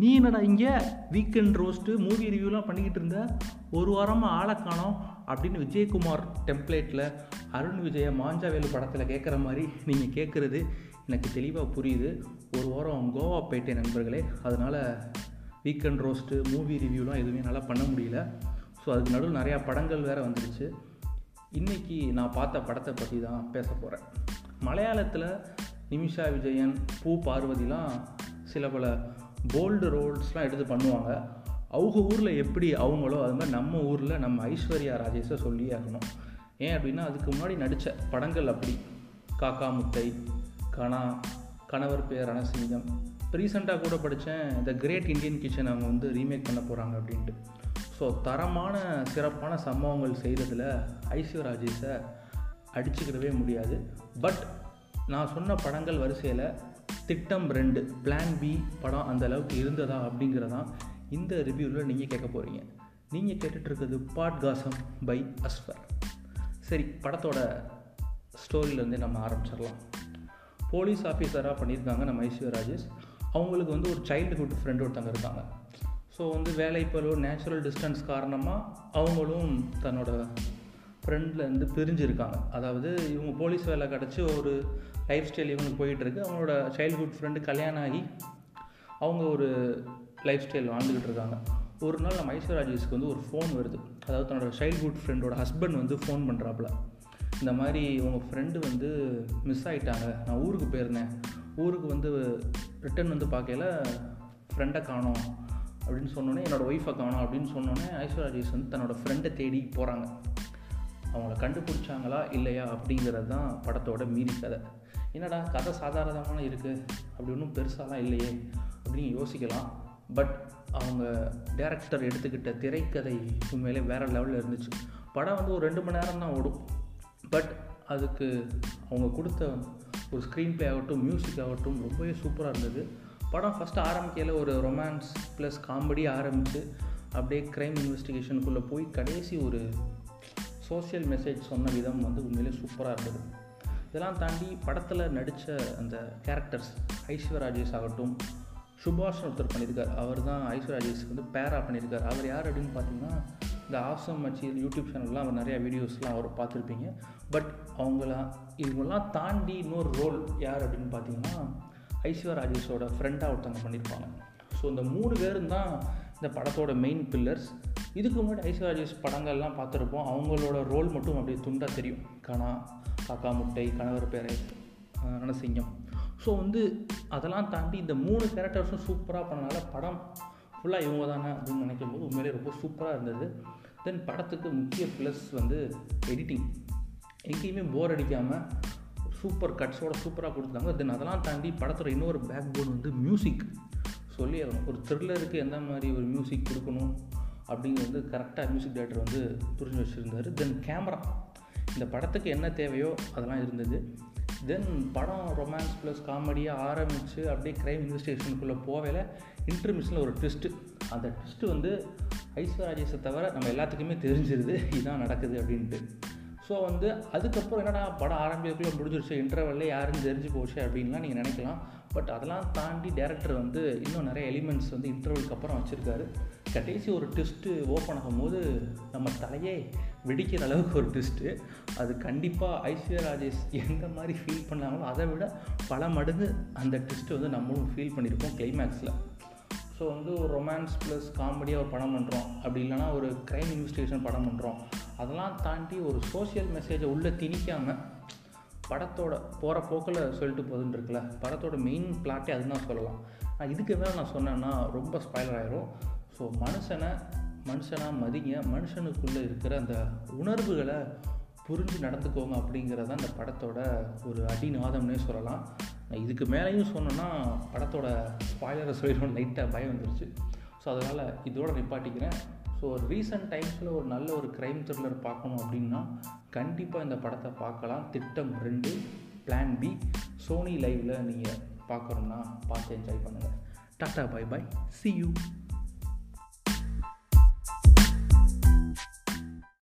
நீ என்னடா இங்கே வீக்கெண்ட் ரோஸ்ட்டு மூவி ரிவ்யூலாம் பண்ணிக்கிட்டு இருந்த? ஒரு வாரமாக ஆளை காணோம் அப்படின்னு விஜயகுமார் டெம்ப்ளேட்டில் அருண் விஜய மாஞ்சாவேலு படத்தில் கேட்குற மாதிரி நீங்கள் கேட்குறது எனக்கு தெளிவாக புரியுது. ஒரு வாரம் கோவா போயிட்டேன் நண்பர்களே. அதனால் வீக்கெண்ட் ரோஸ்ட்டு மூவி ரிவ்யூலாம் எதுவுமே நல்லா பண்ண முடியல. ஸோ அதுக்கு நடுவில் நிறையா படங்கள் வேறு வந்துடுச்சு இன்றைக்கி நான் பார்த்த படத்தை பற்றி தான் பேச போகிறேன் மலையாளத்தில் நிமிஷா விஜயன் பூ பார்வதிலாம் சில பல போல்டு ரோல்ஸ்லாம் எடுத்து பண்ணுவாங்க. அவங்க ஊரில் எப்படி அவங்களோ அது மாதிரி நம்ம ஊரில் நம்ம ஐஸ்வர்யா ராஜேஷை சொல்லியே ஆகணும். ஏன் அப்படின்னா அதுக்கு முன்னாடி நடித்த படங்கள் அப்படி. காக்கா முத்தை கனா கணவர் பேர் ரணசிங்கம். ரீசெண்டாக கூட படித்தேன் த கிரேட் இந்தியன் கிச்சன் அவங்க வந்து ரீமேக் பண்ண போகிறாங்க அப்படின்ட்டு. ஸோ தரமான சிறப்பான சம்பவங்கள் செய்கிறதுல ஐஸ்வர்யா ராஜேஷை அடிச்சுக்கிடவே முடியாது. பட் நான் சொன்ன படங்கள் வரிசையில் திட்டம் ரெண்டு. பிளான் பி படம் அந்த அளவுக்கு இருந்ததா அப்படிங்கிறதான் இந்த ரிவ்யூவில் நீங்கள் கேட்க போகிறீங்க நீங்கள் கேட்டுட்ருக்கிறது பாட்காசம் பை அஸ்வர். சரி படத்தோட ஸ்டோரியிலேருந்து நம்ம ஆரம்பிச்சிடலாம். போலீஸ் ஆஃபீஸராக பண்ணியிருக்காங்க நம்ம ஐஸ்வர் ராஜேஷ் அவங்களுக்கு வந்து ஒரு சைல்டுஹுட் ஃப்ரெண்டு ஒருத்தங்க இருக்காங்க. ஸோ வந்து வேலை இப்போ நேச்சுரல் டிஸ்டன்ஸ் காரணமாக அவங்களும் தன்னோட ஃப்ரெண்ட்லேருந்து பிரிஞ்சிருக்காங்க. அதாவது இவங்க போலீஸ் வேலை கிடச்சி ஒரு லைஃப் ஸ்டைல் இவங்களுக்கு போயிட்டுருக்கு. அவங்களோட சைல்ட்ஹுட் ஃப்ரெண்டு கல்யாணம் ஆகி அவங்க ஒரு லைஃப் ஸ்டைல் வாழ்ந்துக்கிட்டு இருக்காங்க. ஒரு நாள் நம்ம ஐஸ்வர்யாஜிஸ்க்கு வந்து ஒரு ஃபோன் வருது. அதாவது தன்னோட சைல்ட்ஹுட் ஃப்ரெண்டோட ஹஸ்பண்ட் வந்து ஃபோன் பண்ணுறாப்புல இந்த மாதிரி உங்கள் ஃப்ரெண்டு வந்து மிஸ் ஆகிட்டாங்க நான் ஊருக்கு போயிருந்தேன். ஊருக்கு வந்து ரிட்டன் வந்து பார்க்கல ஃப்ரெண்டை காணோம் அப்படின்னு சொன்னோன்னே என்னோடய ஒய்ஃபை காணோம் அப்படின்னு சொன்னோன்னே ஐஸ்வர்யாஜிஸ் வந்து தன்னோட ஃப்ரெண்டை தேடி போகிறாங்க அவங்கள கண்டுபிடிச்சாங்களா இல்லையா அப்படிங்கிறது தான் படத்தோட மீறி கதை. என்னடா கதை சாதாரணமான இருக்குது அப்படி ஒன்றும் பெருசாலாம் இல்லையே அப்படின்னு யோசிக்கலாம். பட் அவங்க டேரக்டர் எடுத்துக்கிட்ட திரைக்கதை உண்மையிலே வேறு லெவலில் இருந்துச்சு. படம் வந்து ஒரு ரெண்டு மணி நேரம் தான் ஓடும். பட் அதுக்கு அவங்க கொடுத்த ஒரு ஸ்க்ரீன் ப்ளே ஆகட்டும் மியூசிக் ஆகட்டும் ரொம்பவே சூப்பராக இருந்தது. படம் ஃபஸ்ட்டு ஆரம்பிக்கையில் ஒரு ரொமான்ஸ் ப்ளஸ் காமெடி ஆரம்பித்து அப்படியே க்ரைம் இன்வெஸ்டிகேஷனுக்குள்ளே போய் கடைசி ஒரு சோசியல் மெசேஜ் சொன்ன விதம் வந்து உண்மையிலே சூப்பராக இருந்தது. இதெல்லாம் தாண்டி படத்தில் நடித்த அந்த கேரக்டர்ஸ் ஐஸ்வர் ராஜேஷ் ஆகட்டும் சுபாஷ் ஒருத்தர் பண்ணியிருக்கார். அவர் தான் ஐஸ்வர் ராஜேஷ்க்கு வந்து பேரா பண்ணியிருக்கார். அவர் யார் அப்படின்னு பார்த்தீங்கன்னா இந்த ஆசம் மச்சி யூடியூப் சேனல்லாம் அவர் நிறையா வீடியோஸ்லாம் அவர் பார்த்துருப்பீங்க. பட் அவங்களாம் இவங்கெல்லாம் தாண்டி இன்னொரு ரோல் யார் அப்படின்னு பார்த்தீங்கன்னா ஐஸ்வர் ராஜேஷோட ஃப்ரெண்டாக ஒருத்தவங்க பண்ணியிருப்பாங்க. ஸோ இந்த மூணு பேரும் தான் இந்த படத்தோட மெயின் பில்லர்ஸ் இதுக்கு முன்னாடி ஐஸ்வர் படங்கள்லாம் பார்த்துருப்போம். அவங்களோட ரோல் மட்டும் அப்படியே துண்டாக தெரியும். கனா காக்கா முட்டை கணவர் பேரை ரணசிங்கம் ஸோ வந்து அதெல்லாம் தாண்டி இந்த மூணு கேரக்டர்ஸும் சூப்பராக பண்ணனால படம் ஃபுல்லாக இவங்க தானே அப்படின்னு நினைக்கும் போது உண்மையிலே ரொம்ப சூப்பராக இருந்தது. தென் படத்துக்கு முக்கிய ப்ளஸ் வந்து எடிட்டிங் எங்கேயுமே போர் அடிக்காமல் சூப்பர் கட்ஸோட சூப்பராக கொடுத்துருக்காங்க தென் அதெல்லாம் தாண்டி படத்தோட இன்னொரு பேக் போன் வந்து மியூசிக் சொல்லி ஒரு த்ரில்லருக்கு எந்த மாதிரி ஒரு மியூசிக் கொடுக்கணும்? அப்படிங்கிறது வந்து கரெக்டாக மியூசிக் டேரக்டர் வந்து புரிஞ்சு வச்சுருந்தார். தென் கேமரா இந்த படத்துக்கு என்ன தேவையோ அதெல்லாம் இருந்தது. தென் படம் ரொமான்ஸ் ப்ளஸ் காமெடியாக ஆரம்பித்து அப்படியே க்ரைம் இன்வெஸ்டிகேஷனுக்குள்ளே போவேல இன்டர்மிஷனில் ஒரு ட்விஸ்ட்டு அந்த ட்விஸ்ட்டு வந்து ஐஸ்வர்ராஜேஷை தவிர நம்ம எல்லாத்துக்குமே தெரிஞ்சிருது. இதுதான் நடக்குது அப்படின்ட்டு. ஸோ வந்து அதுக்கப்புறம் என்னடா படம் ஆரம்பிக்கிறதுக்குள்ளே முடிஞ்சிருச்சு இன்டர்வல்ல யாருன்னு தெரிஞ்சு போச்சு அப்படின்லாம் நீங்கள் நினைக்கலாம். பட் அதெல்லாம் தாண்டி டேரக்டர் வந்து இன்னும் நிறைய எலிமெண்ட்ஸ் வந்து இன்டர்வலுக்கு அப்புறம் வச்சுருக்காரு. கடைசி ஒரு ட்விஸ்ட்டு ஓப்பன் ஆகும்போது நம்ம தலையே வெடிக்கிற அளவுக்கு ஒரு ட்விஸ்ட்டு அது கண்டிப்பாக ஐஸ்வர்யா ராஜேஷ் எந்த மாதிரி ஃபீல் பண்ணாங்களோ அதை விட பல மடங்கு அந்த ட்விஸ்ட்டு வந்து நம்மளும் ஃபீல் பண்ணியிருக்கோம் கிளைமேக்ஸில் ஸோ வந்து ஒரு ரொமான்ஸ் ப்ளஸ் காமெடியாக ஒரு படம் பண்ணுறோம் அப்படி இல்லைனா ஒரு க்ரைம் இன்வெஸ்டிகேஷன் படம் பண்ணுறோம் அதெல்லாம் தாண்டி ஒரு சோஷியல் மெசேஜை உள்ளே திணிக்காமல் படத்தோட போகிற போக்கில் சொல்லிட்டு போகுதுன்னு இருக்குல்ல படத்தோட மெயின் பிளாட்டே அதுதான் சொல்லலாம். நான் இதுக்கு மேலே நான் சொன்னேன்னா ரொம்ப ஸ்பாய்லர் ஆயிரும். ஸோ மனுஷனை மனுஷனாக மதிங்க மனுஷனுக்குள்ளே இருக்கிற அந்த உணர்வுகளை புரிஞ்சு நடந்துக்கோங்க அப்படிங்கிறத அந்த படத்தோட ஒரு அடிநாதம்னே சொல்லலாம். நான் இதுக்கு மேலேயும் சொன்னேன்னா படத்தோட ஸ்பாய்லரை சொல்லிடணும் லைட்டாக பயம் வந்துருச்சு. ஸோ அதனால் இதோட நிப்பாட்டிக்கிறேன். ஸோ ரீசெண்ட் டைம்ஸில் ஒரு நல்ல ஒரு க்ரைம் த்ரில்லர் பார்க்கணும் அப்படின்னா கண்டிப்பாக இந்த படத்தை பார்க்கலாம். திட்டம் ரெண்டு. பிளான் பி சோனி லைவில் நீங்கள் பார்க்குறோம்னா பார்த்து என்ஜாய் பண்ணுங்கள் டாட்டா பை பாய் சி யூ